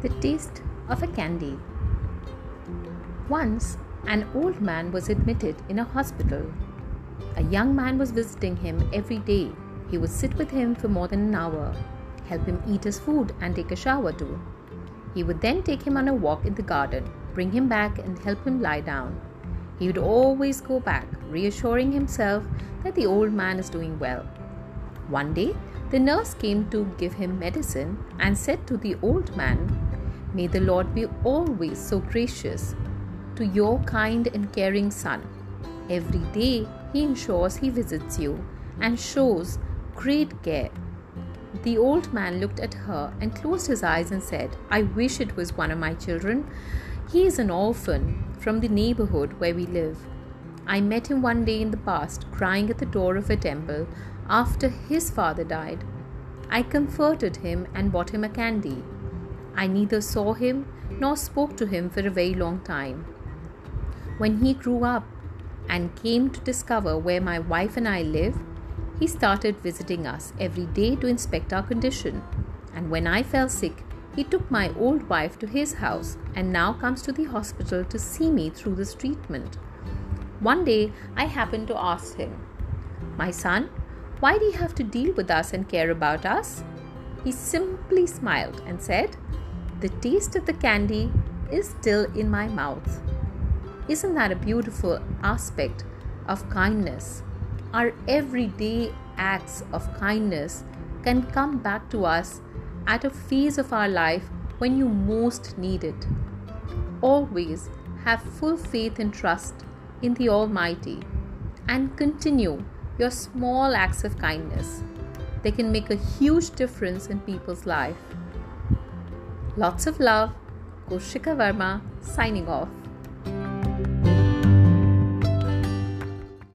The taste of a candy. Once, an old man was admitted in a hospital. A young man was visiting him every day. He would sit with him for more than an hour, help him eat his food, and take a shower too. He would then take him on a walk in the garden, bring him back, and help him lie down. He would always go back, reassuring himself that the old man is doing well. One day, the nurse came to give him medicine and said to the old man, May the Lord be always so gracious to your kind and caring son. Every day he ensures he visits you and shows great care. The old man looked at her and closed his eyes and said, I wish it was one of my children. He is an orphan from the neighborhood where we live. I met him one day in the past, crying at the door of a temple after his father died. I comforted him and bought him a candy. I neither saw him nor spoke to him for a very long time. When he grew up and came to discover where my wife and I live, he started visiting us every day to inspect our condition. And when I fell sick, he took my old wife to his house and now comes to the hospital to see me through this treatment. One day, I happened to ask him, My son, why do you have to deal with us and care about us? He simply smiled and said, The taste of the candy is still in my mouth. Isn't that a beautiful aspect of kindness? Our everyday acts of kindness can come back to us at a phase of our life when you most need it. Always have full faith and trust in the Almighty and continue your small acts of kindness. They can make a huge difference in people's life. Lots of love. Kushika Verma signing off.